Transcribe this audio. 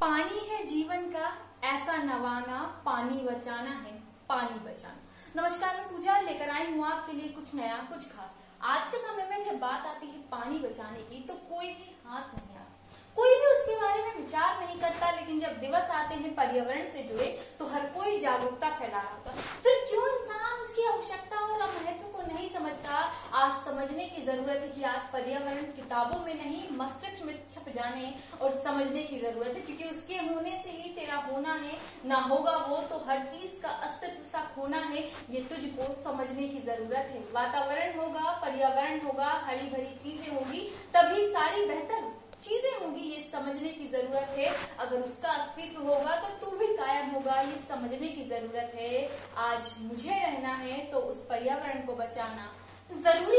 पानी है जीवन का, ऐसा नवाना, पानी बचाना है, पानी बचाना। नमस्कार, मैं पूजा, लेकर आई हूँ आपके लिए कुछ नया, कुछ खास। आज के समय में जब बात आती है पानी बचाने की तो कोई भी हाथ नहीं आता। कोई भी उसके बारे में विचार नहीं करता, लेकिन जब दिवस आते हैं पर्यावरण से जुड़े तो हर कोई जागरूकता फैला रहा आज समझने की ज़रूरत है कि आज पर्यावरण किताबों में नहीं, मस्तिष्क में छप जाने और समझने की ज़रूरत है, क्योंकि उसके होने से ही तेरा होना है। ना होगा वो तो हर चीज़ का अस्तित्व सा खोना है। ये तुझको समझने की ज़रूरत है। वातावरण होगा, पर्यावरण होगा हरी भरी चीज़ें होगी, तभी सारी बेहतर चीज़ें होगी, ये समझने की ज़रूरत है। अगर उसका अस्तित्व होगा तो तू भी कायम होगा, ये समझने की ज़रूरत है। आज मुझे रहना है तो उस पर्यावरण को बचाना ज़रूरी